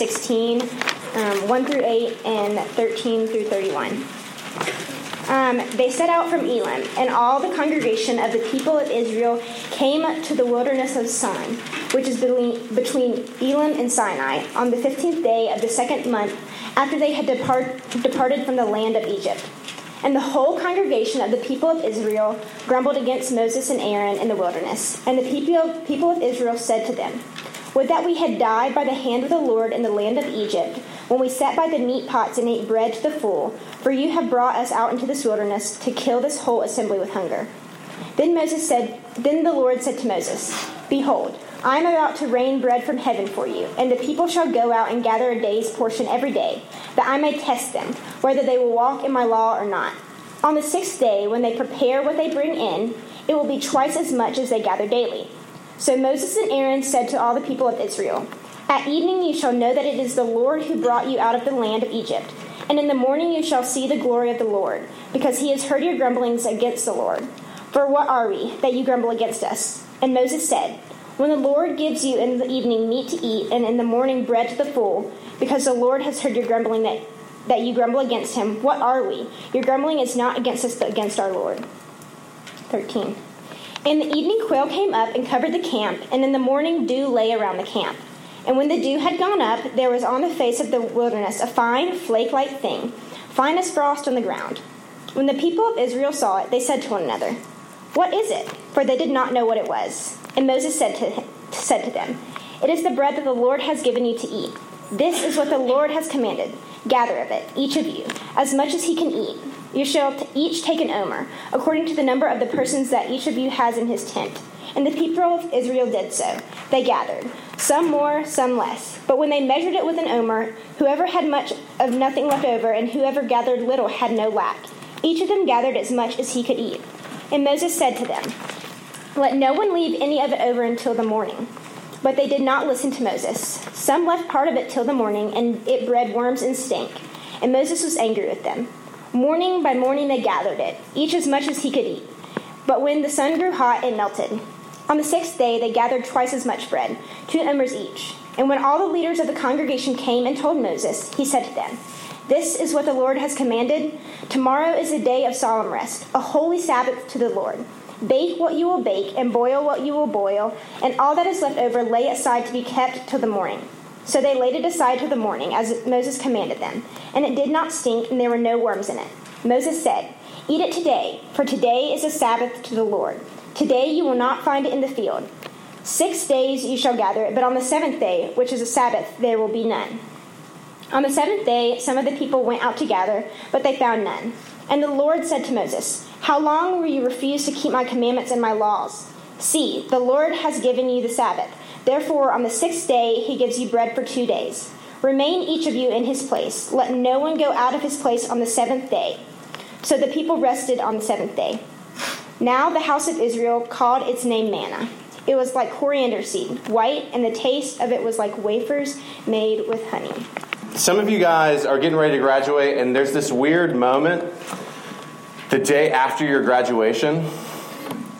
Exodus 16, um, 1 through 8, and 13 through 31. Um, they set out from Elim, and all the congregation of the people of Israel came to the wilderness of Sin, which is between Elim and Sinai, on the fifteenth day of the second month after they had depart, departed from the land of Egypt. And the whole congregation of the people of Israel grumbled against Moses and Aaron in the wilderness. And the people, people of Israel said to them, Would that we had died by the hand of the Lord in the land of Egypt, when we sat by the meat pots and ate bread to the full, for you have brought us out into this wilderness to kill this whole assembly with hunger. Then Moses said, Then the Lord said to Moses, Behold, I am about to rain bread from heaven for you, and the people shall go out and gather a day's portion every day, that I may test them, whether they will walk in my law or not. On the sixth day, when they prepare what they bring in, it will be twice as much as they gather daily. So Moses and Aaron said to all the people of Israel, At evening you shall know that it is the Lord who brought you out of the land of Egypt. And in the morning you shall see the glory of the Lord, because he has heard your grumblings against the Lord. For what are we, that you grumble against us? And Moses said, when the Lord gives you in the evening meat to eat, and in the morning bread to the full, because the Lord has heard your grumbling that, that you grumble against him, what are we? Your grumbling is not against us, but against our Lord. 13. And the evening quail came up and covered the camp, and in the morning dew lay around the camp. And when the dew had gone up, there was on the face of the wilderness a fine, flake like thing, fine as frost on the ground. When the people of Israel saw it, they said to one another, What is it? For they did not know what it was. And Moses said to, said to them, It is the bread that the Lord has given you to eat. This is what the Lord has commanded. Gather of it, each of you, as much as he can eat. You shall each take an omer, according to the number of the persons that each of you has in his tent. And the people of Israel did so. They gathered, some more, some less. But when they measured it with an omer, whoever had much of nothing left over, and whoever gathered little had no lack. Each of them gathered as much as he could eat. And Moses said to them, let no one leave any of it over until the morning. But they did not listen to Moses. Some left part of it till the morning, and it bred worms and stank. And Moses was angry with them. Morning by morning they gathered it, each as much as he could eat. But when the sun grew hot, it melted. On the sixth day they gathered twice as much bread, two omers each. And when all the leaders of the congregation came and told Moses, he said to them, This is what the Lord has commanded. Tomorrow is a day of solemn rest, a holy Sabbath to the Lord. Bake what you will bake, and boil what you will boil, and all that is left over lay aside to be kept till the morning. So they laid it aside till the morning, as Moses commanded them. And it did not stink, and there were no worms in it. Moses said, Eat it today, for today is a Sabbath to the Lord. Today you will not find it in the field. Six days you shall gather it, but on the seventh day, which is a Sabbath, there will be none. On the seventh day, some of the people went out to gather, but they found none. And the Lord said to Moses, How long will you refuse to keep my commandments and my laws? See, the Lord has given you the Sabbath. Therefore, on the sixth day, he gives you bread for two days. Remain each of you in his place. Let no one go out of his place on the seventh day. So the people rested on the seventh day. Now the house of Israel called its name manna. It was like coriander seed, white, and the taste of it was like wafers made with honey. Some of you guys are getting ready to graduate, and there's this weird moment the day after your graduation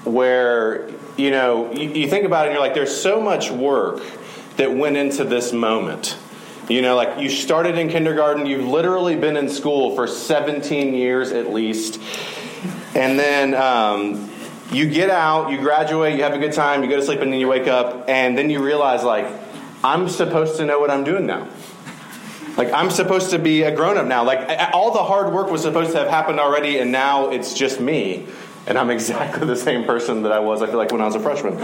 where, you know, you, you think about it and you're like, there's so much work that went into this moment. You know, like you started in kindergarten, you've literally been in school for 17 years at least. And then um, you get out, you graduate, you have a good time, you go to sleep, and then you wake up, and then you realize, like, I'm supposed to know what I'm doing now. Like, I'm supposed to be a grown up now. Like, all the hard work was supposed to have happened already, and now it's just me. And I'm exactly the same person that I was, I feel like, when I was a freshman.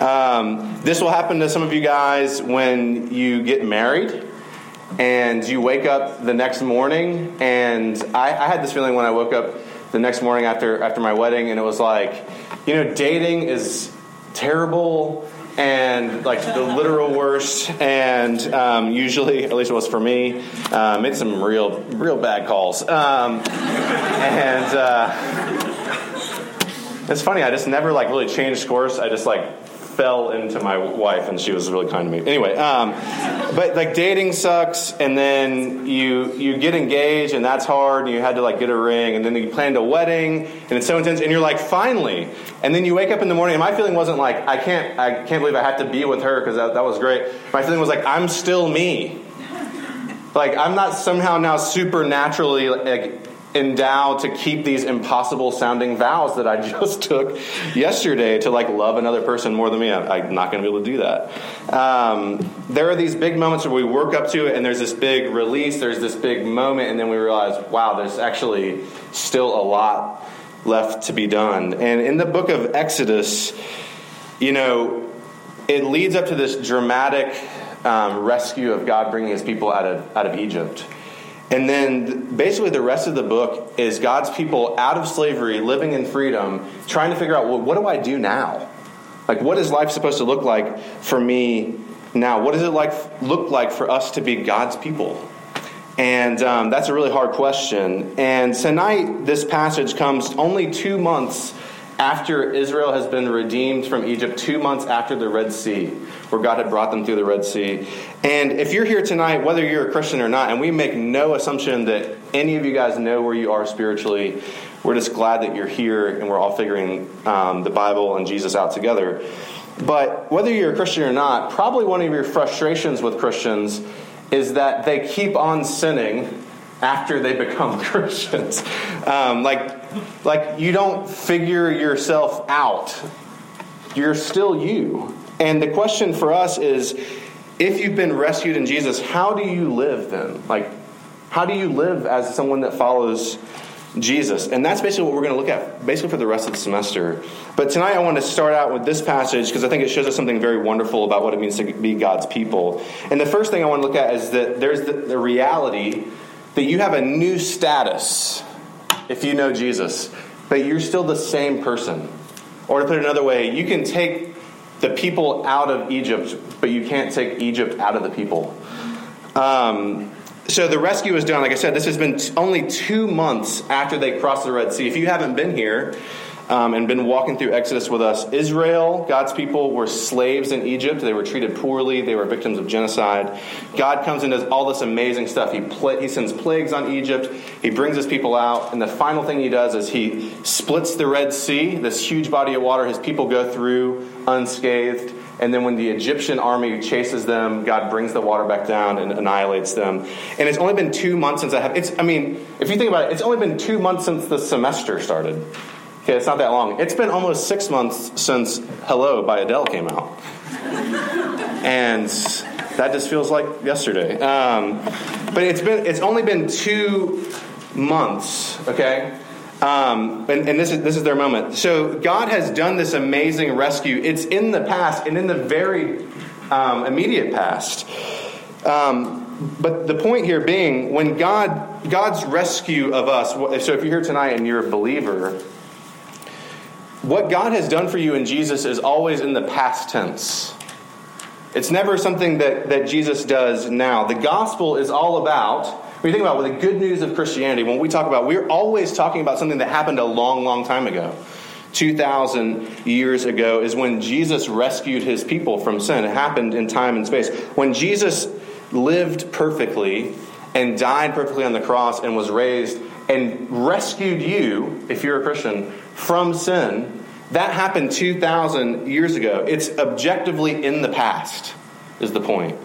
Um, this will happen to some of you guys when you get married and you wake up the next morning. And I, I had this feeling when I woke up the next morning after, after my wedding, and it was like, you know, dating is terrible and like the literal worst. And um, usually, at least it was for me, uh, made some real, real bad calls. Um, and uh, it's funny. I just never like really changed course. I just like fell into my wife, and she was really kind to me. Anyway, um, but like dating sucks, and then you you get engaged, and that's hard, and you had to like get a ring, and then you planned a wedding, and it's so intense, and you're like, finally, and then you wake up in the morning, and my feeling wasn't like I can't I can't believe I have to be with her because that, that was great. My feeling was like I'm still me. Like I'm not somehow now supernaturally like endowed to keep these impossible sounding vows that I just took yesterday to like love another person more than me. I'm not going to be able to do that. Um, there are these big moments where we work up to it and there's this big release, there's this big moment, and then we realize, wow, there's actually still a lot left to be done. And in the book of Exodus, you know, it leads up to this dramatic um, rescue of God bringing his people out of, out of Egypt. And then basically the rest of the book is God's people out of slavery, living in freedom, trying to figure out, well, what do I do now? Like, what is life supposed to look like for me now? What does it like look like for us to be God's people? And um, that's a really hard question. And tonight, this passage comes only two months after Israel has been redeemed from Egypt, two months after the Red Sea, where God had brought them through the Red Sea. And if you're here tonight, whether you're a Christian or not, and we make no assumption that any of you guys know where you are spiritually, we're just glad that you're here and we're all figuring um, the Bible and Jesus out together. But whether you're a Christian or not, probably one of your frustrations with Christians is that they keep on sinning after they become Christians. Um, like, like you don't figure yourself out. You're still you. And the question for us is if you've been rescued in Jesus, how do you live then? Like, how do you live as someone that follows Jesus? And that's basically what we're going to look at, basically for the rest of the semester. But tonight I want to start out with this passage because I think it shows us something very wonderful about what it means to be God's people. And the first thing I want to look at is that there's the, the reality that you have a new status if you know Jesus, but you're still the same person. Or to put it another way, you can take the people out of Egypt, but you can't take Egypt out of the people. Um, so the rescue is done. Like I said, this has been t- only two months after they crossed the Red Sea. If you haven't been here, um, and been walking through Exodus with us. Israel, God's people, were slaves in Egypt. They were treated poorly. They were victims of genocide. God comes and does all this amazing stuff. He, pl- he sends plagues on Egypt. He brings his people out. And the final thing he does is he splits the Red Sea, this huge body of water. His people go through unscathed. And then when the Egyptian army chases them, God brings the water back down and annihilates them. And it's only been two months since I have. It's. I mean, if you think about it, it's only been two months since the semester started. Okay, it's not that long. It's been almost six months since Hello by Adele came out. and that just feels like yesterday. Um, but it's been it's only been two months, okay? Um, and, and this is this is their moment. So God has done this amazing rescue. It's in the past and in the very um, immediate past. Um, but the point here being, when God God's rescue of us. So if you're here tonight and you're a believer, what God has done for you in Jesus is always in the past tense. It's never something that, that Jesus does now. The gospel is all about, when you think about with the good news of Christianity, when we talk about, we're always talking about something that happened a long, long time ago. 2,000 years ago is when Jesus rescued his people from sin. It happened in time and space. When Jesus lived perfectly and died perfectly on the cross and was raised and rescued you, if you're a Christian, from sin, that happened 2,000 years ago. It's objectively in the past, is the point.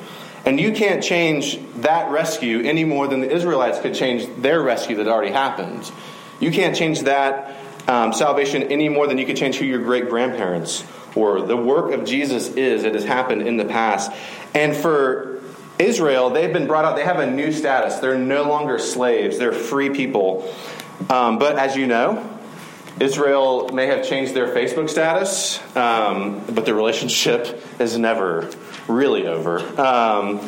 And you can't change that rescue any more than the Israelites could change their rescue that already happened. You can't change that um, salvation any more than you could change who your great grandparents were. The work of Jesus is, it has happened in the past. And for Israel, they've been brought out, they have a new status. They're no longer slaves, they're free people. Um, but as you know, Israel may have changed their Facebook status, um, but the relationship is never really over. Um,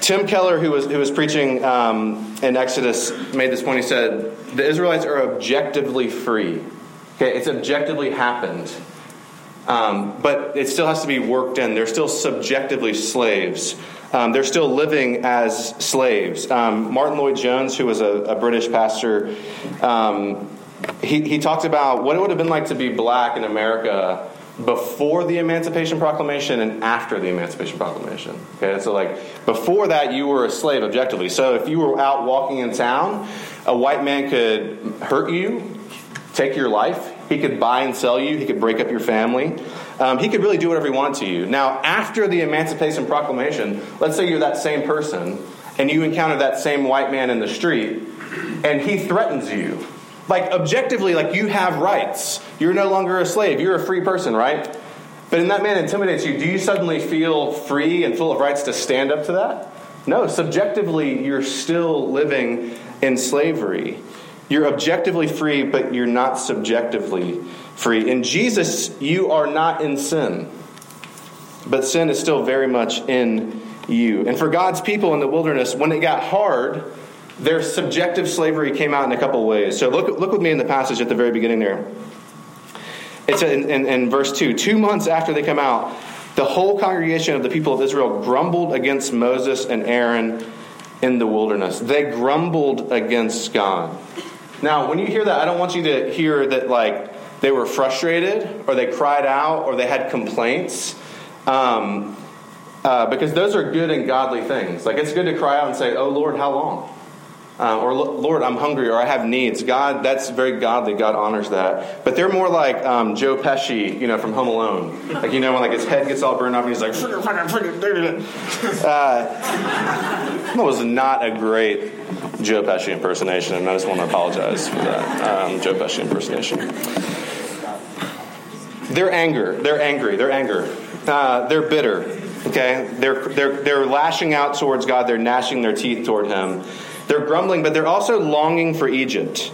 Tim Keller, who was, who was preaching um, in Exodus, made this point. He said, The Israelites are objectively free. Okay, it's objectively happened. Um, but it still has to be worked in. They're still subjectively slaves. Um, they're still living as slaves. Um, Martyn Lloyd-Jones, who was a, a British pastor, um, he, he talks about what it would have been like to be black in America before the Emancipation Proclamation and after the Emancipation Proclamation. Okay, so like before that, you were a slave objectively. So if you were out walking in town, a white man could hurt you, take your life. He could buy and sell you. He could break up your family. Um, he could really do whatever he wanted to you. Now, after the Emancipation Proclamation, let's say you're that same person and you encounter that same white man in the street and he threatens you like, objectively, like, you have rights. You're no longer a slave. You're a free person, right? But in that man intimidates you, do you suddenly feel free and full of rights to stand up to that? No, subjectively, you're still living in slavery. You're objectively free, but you're not subjectively free. In Jesus, you are not in sin, but sin is still very much in you. And for God's people in the wilderness, when it got hard, their subjective slavery came out in a couple ways. So look, look with me in the passage at the very beginning there. It's in, in, in verse 2. Two months after they come out, the whole congregation of the people of Israel grumbled against Moses and Aaron in the wilderness. They grumbled against God. Now, when you hear that, I don't want you to hear that like they were frustrated or they cried out or they had complaints. Um, uh, because those are good and godly things. Like it's good to cry out and say, "Oh Lord, how long?" Uh, or Lord, I'm hungry, or I have needs. God, that's very godly. God honors that. But they're more like um, Joe Pesci, you know, from Home Alone. Like you know, when like his head gets all burned off, and he's like, uh, that was not a great Joe Pesci impersonation, and I just want to apologize for that um, Joe Pesci impersonation. They're anger. They're angry. They're anger. Uh, they're bitter. Okay, they're they're they're lashing out towards God. They're gnashing their teeth toward Him. They're grumbling, but they're also longing for Egypt.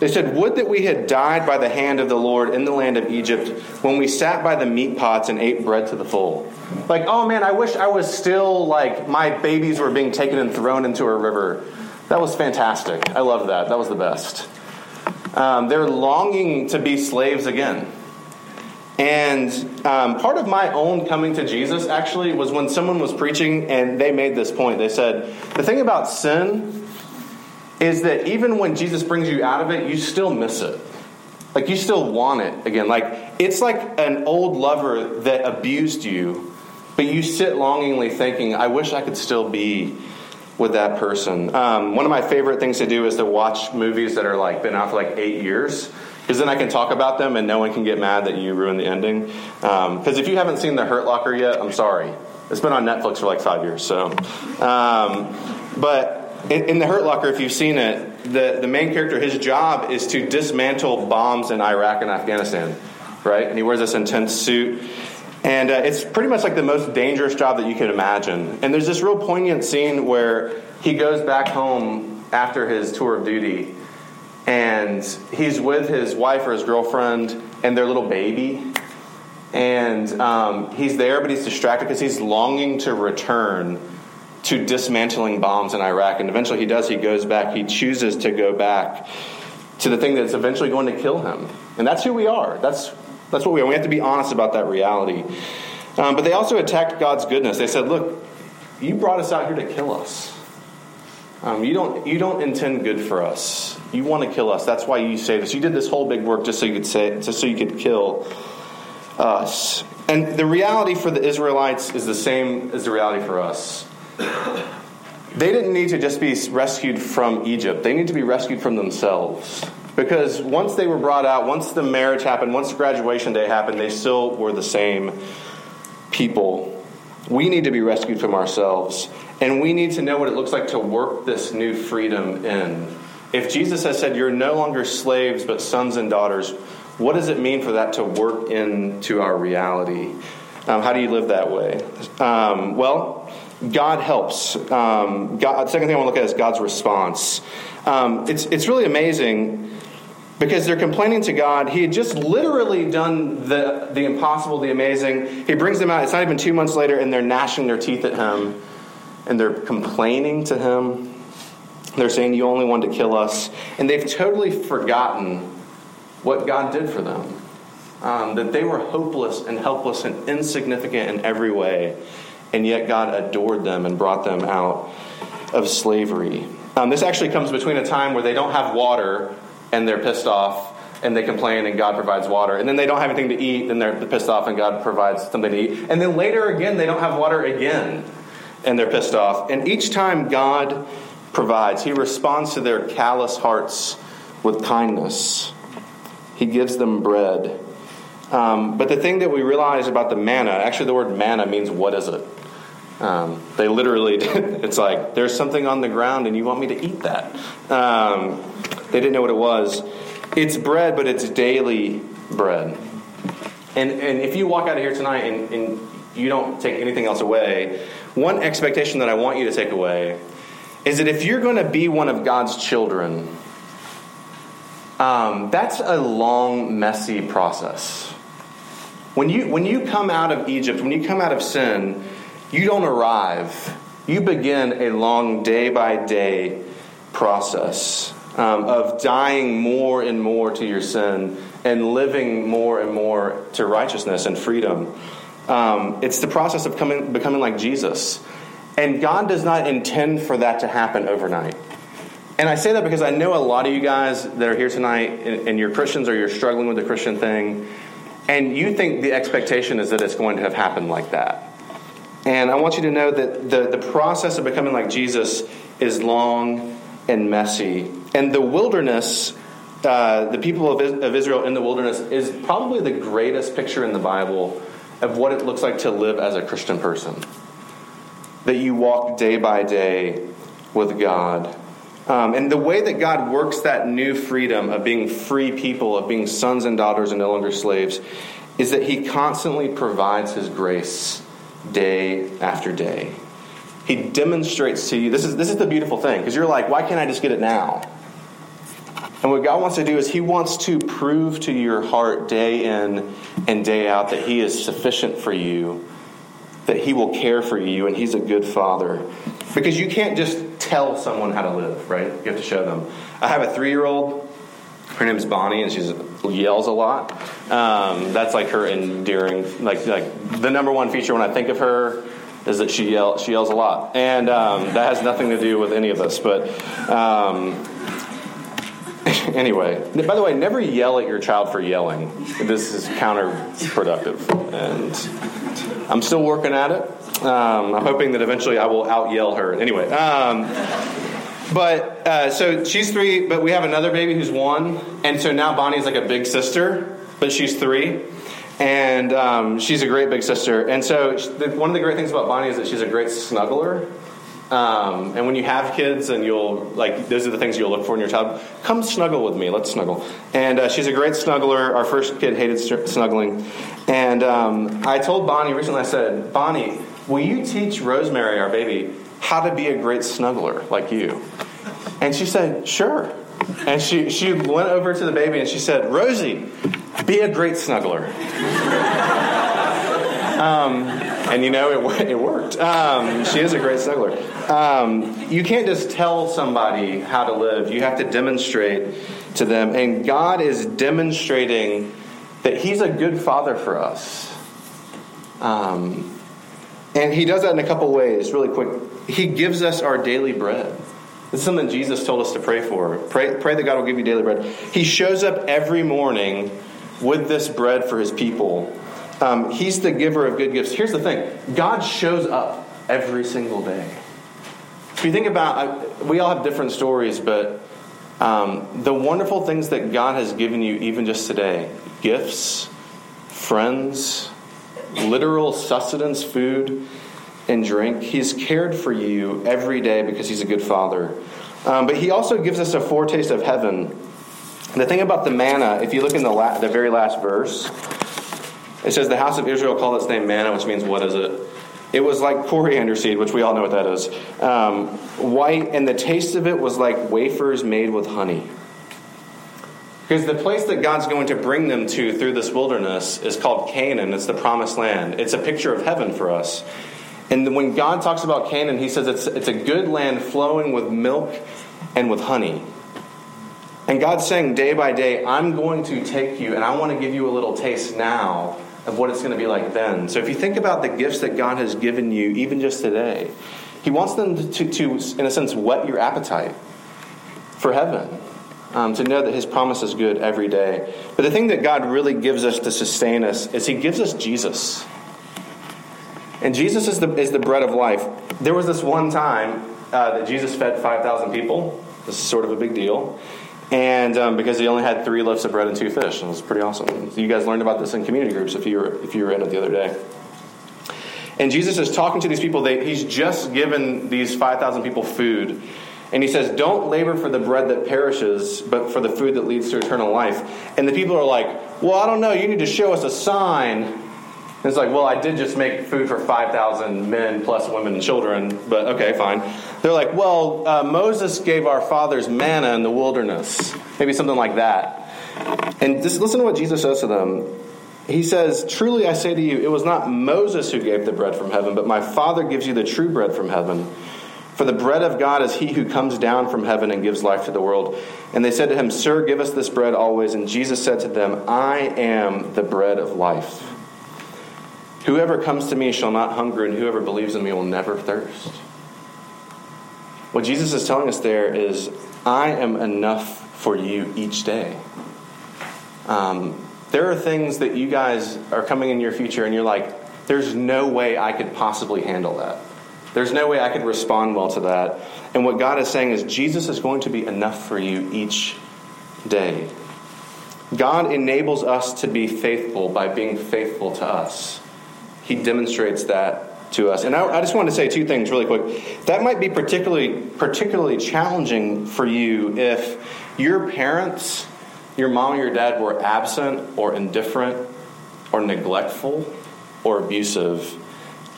They said, Would that we had died by the hand of the Lord in the land of Egypt when we sat by the meat pots and ate bread to the full. Like, oh man, I wish I was still like my babies were being taken and thrown into a river. That was fantastic. I loved that. That was the best. Um, they're longing to be slaves again. And um, part of my own coming to Jesus actually was when someone was preaching and they made this point. They said, The thing about sin is that even when Jesus brings you out of it, you still miss it. Like you still want it again. Like it's like an old lover that abused you, but you sit longingly thinking, I wish I could still be with that person. Um, one of my favorite things to do is to watch movies that are like been out for like eight years because then I can talk about them and no one can get mad that you ruined the ending. Because um, if you haven't seen The Hurt Locker yet, I'm sorry. It's been on Netflix for like five years. So, um, but in, in, The Hurt Locker, if you've seen it, the, the main character, his job is to dismantle bombs in Iraq and Afghanistan, right? And he wears this intense suit. And uh, it's pretty much like the most dangerous job that you could imagine. And there's this real poignant scene where he goes back home after his tour of duty and he's with his wife or his girlfriend and their little baby. And um, he's there, but he's distracted because he's longing to return to dismantling bombs in Iraq. And eventually he does. He goes back. He chooses to go back to the thing that's eventually going to kill him. And that's who we are. That's, that's what we are. We have to be honest about that reality. Um, but they also attacked God's goodness. They said, Look, you brought us out here to kill us. Um, you, don't, you don't intend good for us. You want to kill us. That's why you saved us. You did this whole big work just so you could say, just so you could kill us. And the reality for the Israelites is the same as the reality for us. They didn't need to just be rescued from Egypt. They need to be rescued from themselves. Because once they were brought out, once the marriage happened, once the graduation day happened, they still were the same people. We need to be rescued from ourselves. And we need to know what it looks like to work this new freedom in. If Jesus has said, You're no longer slaves, but sons and daughters, what does it mean for that to work into our reality? Um, how do you live that way? Um, well, God helps. Um, God, second thing I want to look at is God's response. Um, it's, it's really amazing because they're complaining to God. He had just literally done the, the impossible, the amazing. He brings them out. It's not even two months later, and they're gnashing their teeth at him and they're complaining to him. They're saying, You only wanted to kill us. And they've totally forgotten what God did for them. Um, that they were hopeless and helpless and insignificant in every way. And yet God adored them and brought them out of slavery. Um, this actually comes between a time where they don't have water and they're pissed off and they complain and God provides water. And then they don't have anything to eat, and they're pissed off and God provides something to eat. And then later again, they don't have water again and they're pissed off. And each time God provides, He responds to their callous hearts with kindness. He gives them bread. Um, but the thing that we realize about the manna, actually, the word manna means what is it? Um, they literally, it's like, there's something on the ground and you want me to eat that. Um, they didn't know what it was. It's bread, but it's daily bread. And, and if you walk out of here tonight and, and you don't take anything else away, one expectation that I want you to take away is that if you're going to be one of God's children, um, that's a long, messy process. When you, when you come out of Egypt, when you come out of sin, you don't arrive. You begin a long day by day process um, of dying more and more to your sin and living more and more to righteousness and freedom. Um, it's the process of coming, becoming like Jesus. And God does not intend for that to happen overnight. And I say that because I know a lot of you guys that are here tonight and, and you're Christians or you're struggling with the Christian thing, and you think the expectation is that it's going to have happened like that. And I want you to know that the, the process of becoming like Jesus is long and messy. And the wilderness, uh, the people of, of Israel in the wilderness, is probably the greatest picture in the Bible of what it looks like to live as a Christian person. That you walk day by day with God. Um, and the way that God works that new freedom of being free people, of being sons and daughters and no longer slaves, is that He constantly provides His grace day after day. He demonstrates to you this is, this is the beautiful thing, because you're like, why can't I just get it now? And what God wants to do is He wants to prove to your heart day in and day out that He is sufficient for you, that He will care for you, and He's a good Father. Because you can't just tell someone how to live, right? You have to show them. I have a three year old. Her name's Bonnie, and she yells a lot. Um, that's like her endearing, like like the number one feature when I think of her is that she yell she yells a lot, and um, that has nothing to do with any of us. But um, anyway, by the way, never yell at your child for yelling. This is counterproductive, and I'm still working at it. Um, I'm hoping that eventually I will out yell her. Anyway, um, but uh, so she's three, but we have another baby who's one, and so now Bonnie's like a big sister, but she's three. And um, she's a great big sister. And so, one of the great things about Bonnie is that she's a great snuggler. Um, and when you have kids and you'll, like, those are the things you'll look for in your child, come snuggle with me. Let's snuggle. And uh, she's a great snuggler. Our first kid hated snuggling. And um, I told Bonnie recently, I said, Bonnie, will you teach Rosemary, our baby, how to be a great snuggler like you? And she said, sure. And she, she went over to the baby and she said, Rosie, be a great snuggler. Um, and you know, it, it worked. Um, she is a great snuggler. Um, you can't just tell somebody how to live, you have to demonstrate to them. And God is demonstrating that He's a good father for us. Um, and He does that in a couple ways, really quick. He gives us our daily bread. This is something Jesus told us to pray for. Pray, pray that God will give you daily bread. He shows up every morning with this bread for his people um, he's the giver of good gifts. Here's the thing God shows up every single day. If you think about, we all have different stories, but um, the wonderful things that God has given you, even just today gifts, friends, literal sustenance, food, and drink. He's cared for you every day because He's a good Father. Um, but He also gives us a foretaste of heaven. The thing about the manna, if you look in the, la- the very last verse, it says the house of Israel called its name manna, which means what is it? It was like coriander seed, which we all know what that is. Um, white, and the taste of it was like wafers made with honey. Because the place that God's going to bring them to through this wilderness is called Canaan. It's the promised land. It's a picture of heaven for us. And when God talks about Canaan, he says it's, it's a good land flowing with milk and with honey. And God's saying day by day, I'm going to take you and I want to give you a little taste now of what it's going to be like then. So if you think about the gifts that God has given you, even just today, He wants them to, to, in a sense, whet your appetite for heaven. um, to know that His promise is good every day. But the thing that God really gives us to sustain us is He gives us Jesus. And Jesus is the, is the bread of life. There was this one time uh, that Jesus fed 5,000 people. This is sort of a big deal. And um, because he only had three loaves of bread and two fish. and It was pretty awesome. You guys learned about this in community groups if you were, if you were in it the other day. And Jesus is talking to these people. They, he's just given these 5,000 people food. And he says, Don't labor for the bread that perishes, but for the food that leads to eternal life. And the people are like, Well, I don't know. You need to show us a sign. And it's like, Well, I did just make food for 5,000 men plus women and children, but okay, fine. They're like, Well, uh, Moses gave our fathers manna in the wilderness. Maybe something like that. And just listen to what Jesus says to them. He says, Truly I say to you, it was not Moses who gave the bread from heaven, but my Father gives you the true bread from heaven. For the bread of God is he who comes down from heaven and gives life to the world. And they said to him, Sir, give us this bread always. And Jesus said to them, I am the bread of life. Whoever comes to me shall not hunger, and whoever believes in me will never thirst. What Jesus is telling us there is, I am enough for you each day. Um, there are things that you guys are coming in your future, and you're like, there's no way I could possibly handle that. There's no way I could respond well to that. And what God is saying is Jesus is going to be enough for you each day. God enables us to be faithful by being faithful to us. He demonstrates that to us. And I, I just want to say two things really quick. That might be particularly particularly challenging for you if your parents, your mom or your dad were absent or indifferent or neglectful or abusive.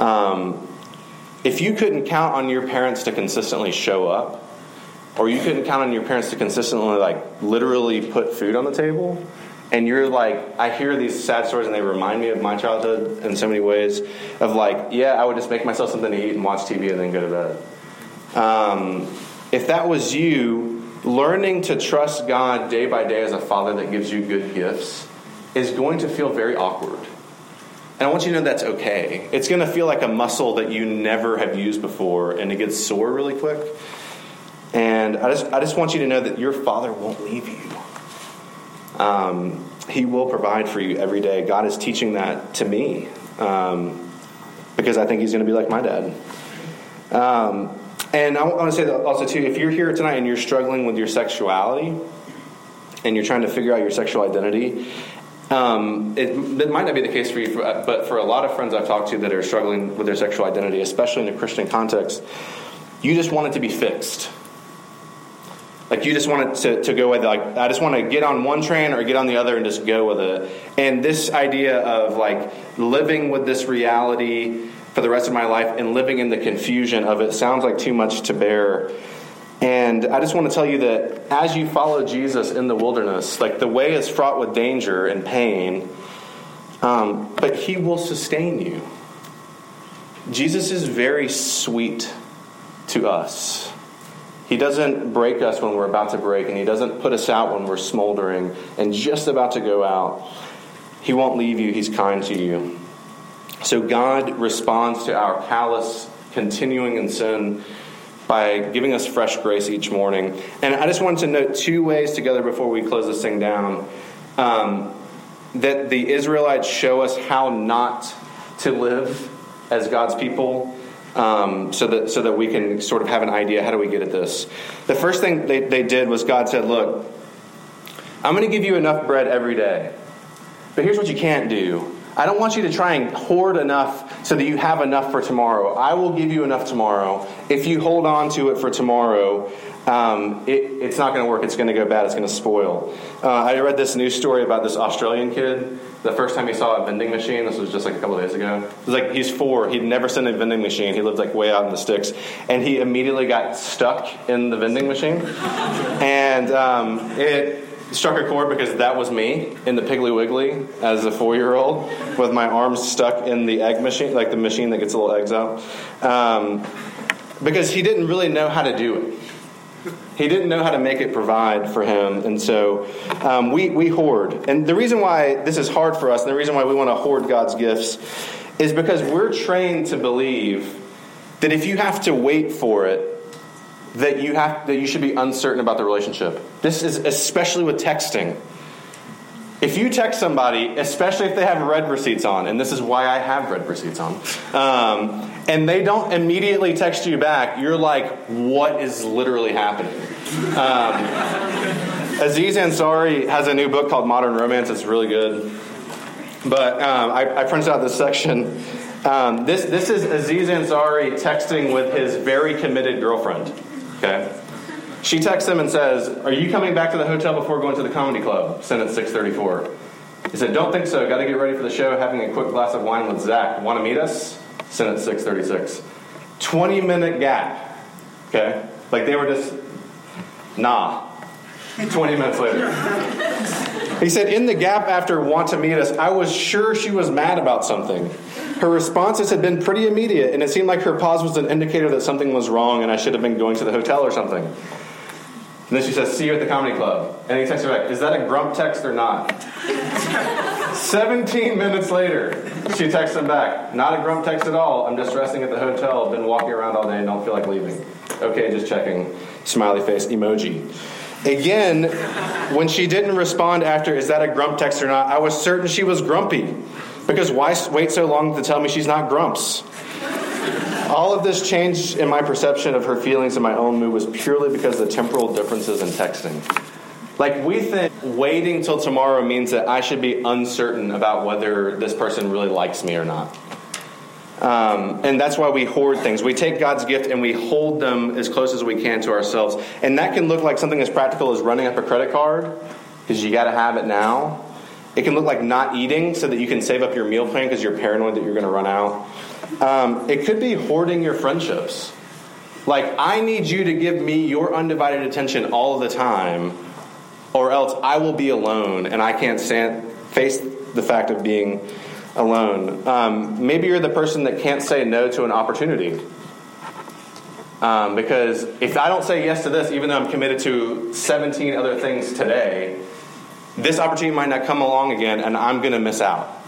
Um, if you couldn't count on your parents to consistently show up, or you couldn't count on your parents to consistently, like, literally put food on the table, and you're like, I hear these sad stories and they remind me of my childhood in so many ways of like, yeah, I would just make myself something to eat and watch TV and then go to bed. Um, if that was you, learning to trust God day by day as a father that gives you good gifts is going to feel very awkward. And I want you to know that's okay. It's going to feel like a muscle that you never have used before, and it gets sore really quick. And I just, I just want you to know that your Father won't leave you. Um, he will provide for you every day. God is teaching that to me um, because I think He's going to be like my dad. Um, and I want to say that also, too, if you're here tonight and you're struggling with your sexuality and you're trying to figure out your sexual identity, um, it, it, might not be the case for you, for, but for a lot of friends I've talked to that are struggling with their sexual identity, especially in a Christian context, you just want it to be fixed. Like you just want to, to go with like I just want to get on one train or get on the other and just go with it. And this idea of like living with this reality for the rest of my life and living in the confusion of it sounds like too much to bear. And I just want to tell you that as you follow Jesus in the wilderness, like the way is fraught with danger and pain, um, but He will sustain you. Jesus is very sweet to us. He doesn't break us when we're about to break, and He doesn't put us out when we're smoldering and just about to go out. He won't leave you, He's kind to you. So God responds to our callous, continuing in sin by giving us fresh grace each morning. And I just wanted to note two ways together before we close this thing down um, that the Israelites show us how not to live as God's people. Um, so that so that we can sort of have an idea how do we get at this? The first thing they, they did was god said look i'm going to give you enough bread every day but here's what you can't do I don't want you to try and hoard enough so that you have enough for tomorrow. I will give you enough tomorrow. If you hold on to it for tomorrow, um, it, it's not going to work. It's going to go bad. It's going to spoil. Uh, I read this news story about this Australian kid. The first time he saw a vending machine, this was just like a couple days ago. It was like he's four. He'd never seen a vending machine. He lived like way out in the sticks, and he immediately got stuck in the vending machine, and um, it struck a chord because that was me in the Piggly Wiggly as a four year old with my arms stuck in the egg machine, like the machine that gets little eggs out. Um, because he didn't really know how to do it. He didn't know how to make it provide for him. And so um, we, we hoard. And the reason why this is hard for us, and the reason why we want to hoard God's gifts, is because we're trained to believe that if you have to wait for it, that you have that you should be uncertain about the relationship. This is especially with texting. If you text somebody, especially if they have read receipts on, and this is why I have read receipts on, um, and they don't immediately text you back, you're like, what is literally happening? Um, Aziz Ansari has a new book called Modern Romance. It's really good. But um, I, I, printed out this section. Um, this, this is Aziz Ansari texting with his very committed girlfriend. Okay? She texts him and says, Are you coming back to the hotel before going to the comedy club? Sent at 634. He said, Don't think so. Got to get ready for the show. Having a quick glass of wine with Zach. Want to meet us? Sent at 636. 20 minute gap. Okay? Like they were just, nah. 20 minutes later. He said, In the gap after want to meet us, I was sure she was mad about something. Her responses had been pretty immediate, and it seemed like her pause was an indicator that something was wrong and I should have been going to the hotel or something. And then she says, See you at the comedy club. And he texts her back, Is that a grump text or not? 17 minutes later, she texts him back, Not a grump text at all. I'm just resting at the hotel. Been walking around all day and don't feel like leaving. Okay, just checking. Smiley face emoji. Again, when she didn't respond after, Is that a grump text or not? I was certain she was grumpy. Because why wait so long to tell me she's not grumps? All of this change in my perception of her feelings and my own mood was purely because of the temporal differences in texting. Like, we think waiting till tomorrow means that I should be uncertain about whether this person really likes me or not. Um, and that's why we hoard things. We take God's gift and we hold them as close as we can to ourselves. And that can look like something as practical as running up a credit card, because you got to have it now. It can look like not eating so that you can save up your meal plan because you're paranoid that you're going to run out. Um, it could be hoarding your friendships. Like, I need you to give me your undivided attention all the time, or else I will be alone and I can't stand, face the fact of being alone. Um, maybe you're the person that can't say no to an opportunity. Um, because if I don't say yes to this, even though I'm committed to 17 other things today, this opportunity might not come along again and I'm going to miss out.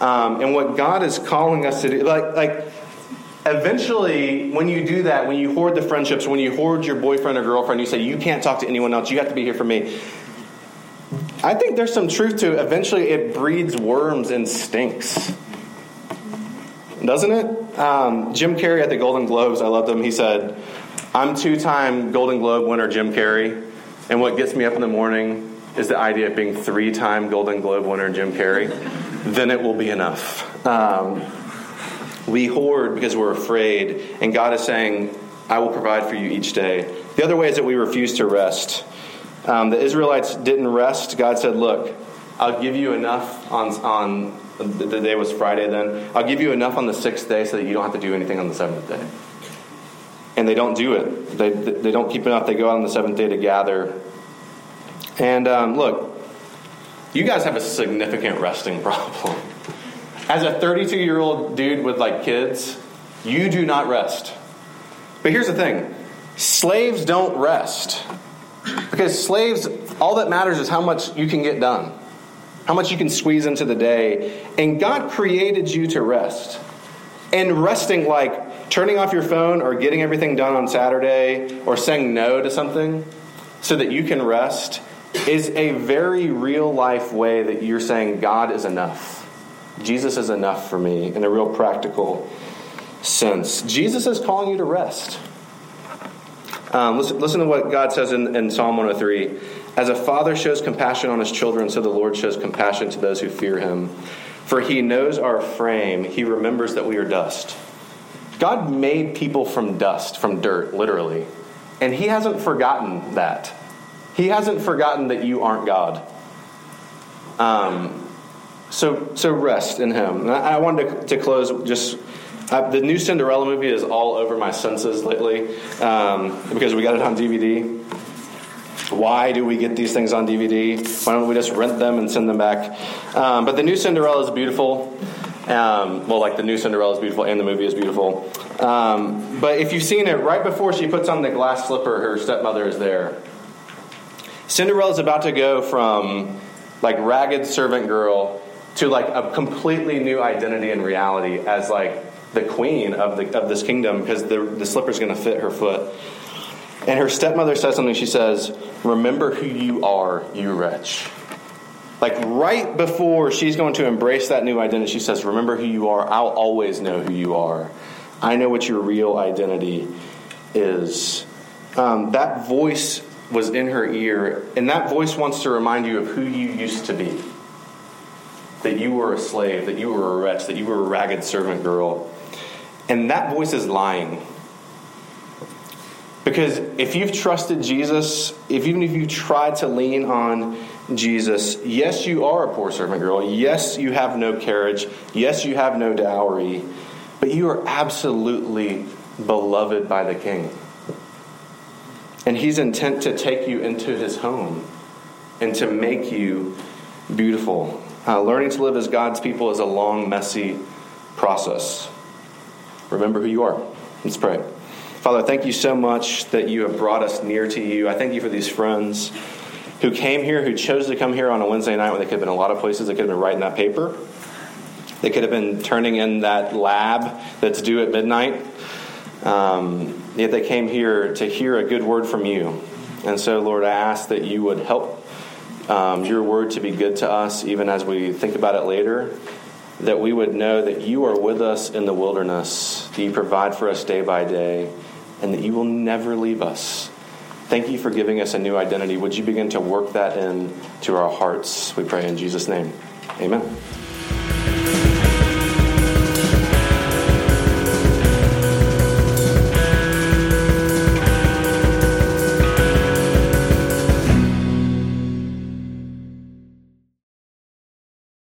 Um, and what God is calling us to do, like, like, eventually, when you do that, when you hoard the friendships, when you hoard your boyfriend or girlfriend, you say, you can't talk to anyone else, you have to be here for me. I think there's some truth to eventually it breeds worms and stinks. Doesn't it? Um, Jim Carrey at the Golden Globes, I loved him. He said, I'm two time Golden Globe winner Jim Carrey, and what gets me up in the morning is the idea of being three time Golden Globe winner Jim Carrey then it will be enough. Um, we hoard because we're afraid, and God is saying, I will provide for you each day. The other way is that we refuse to rest. Um, the Israelites didn't rest. God said, Look, I'll give you enough on, on the day was Friday then. I'll give you enough on the sixth day so that you don't have to do anything on the seventh day. And they don't do it. They, they don't keep enough. They go out on the seventh day to gather. And um, look, you guys have a significant resting problem. As a 32 year old dude with like kids, you do not rest. But here's the thing slaves don't rest. Because slaves, all that matters is how much you can get done, how much you can squeeze into the day. And God created you to rest. And resting, like turning off your phone or getting everything done on Saturday or saying no to something so that you can rest, is a very real life way that you're saying God is enough. Jesus is enough for me in a real practical sense. Jesus is calling you to rest. Um, listen, listen to what God says in, in Psalm 103. As a father shows compassion on his children, so the Lord shows compassion to those who fear him. For he knows our frame, he remembers that we are dust. God made people from dust, from dirt, literally. And he hasn't forgotten that. He hasn't forgotten that you aren't God. Um, so, so rest in Him. I, I wanted to, to close just. Uh, the new Cinderella movie is all over my senses lately um, because we got it on DVD. Why do we get these things on DVD? Why don't we just rent them and send them back? Um, but the new Cinderella is beautiful. Um, well, like the new Cinderella is beautiful and the movie is beautiful. Um, but if you've seen it, right before she puts on the glass slipper, her stepmother is there. Cinderella's about to go from like ragged servant girl to like a completely new identity and reality as like the queen of the of this kingdom because the the slipper's going to fit her foot. And her stepmother says something. She says, Remember who you are, you wretch. Like right before she's going to embrace that new identity, she says, Remember who you are. I'll always know who you are. I know what your real identity is. Um, that voice was in her ear, and that voice wants to remind you of who you used to be. That you were a slave, that you were a wretch, that you were a ragged servant girl. And that voice is lying. Because if you've trusted Jesus, if even if you tried to lean on Jesus, yes, you are a poor servant girl. Yes, you have no carriage. Yes, you have no dowry. But you are absolutely beloved by the King. And He's intent to take you into His home and to make you beautiful. Uh, learning to live as God's people is a long, messy process. Remember who you are. Let's pray. Father, thank you so much that you have brought us near to you. I thank you for these friends who came here, who chose to come here on a Wednesday night when they could have been a lot of places. They could have been writing that paper. They could have been turning in that lab that's due at midnight. Um, yet they came here to hear a good word from you. And so, Lord, I ask that you would help um, your word to be good to us, even as we think about it later that we would know that you are with us in the wilderness, that you provide for us day by day, and that you will never leave us. Thank you for giving us a new identity. Would you begin to work that in to our hearts? We pray in Jesus' name. Amen.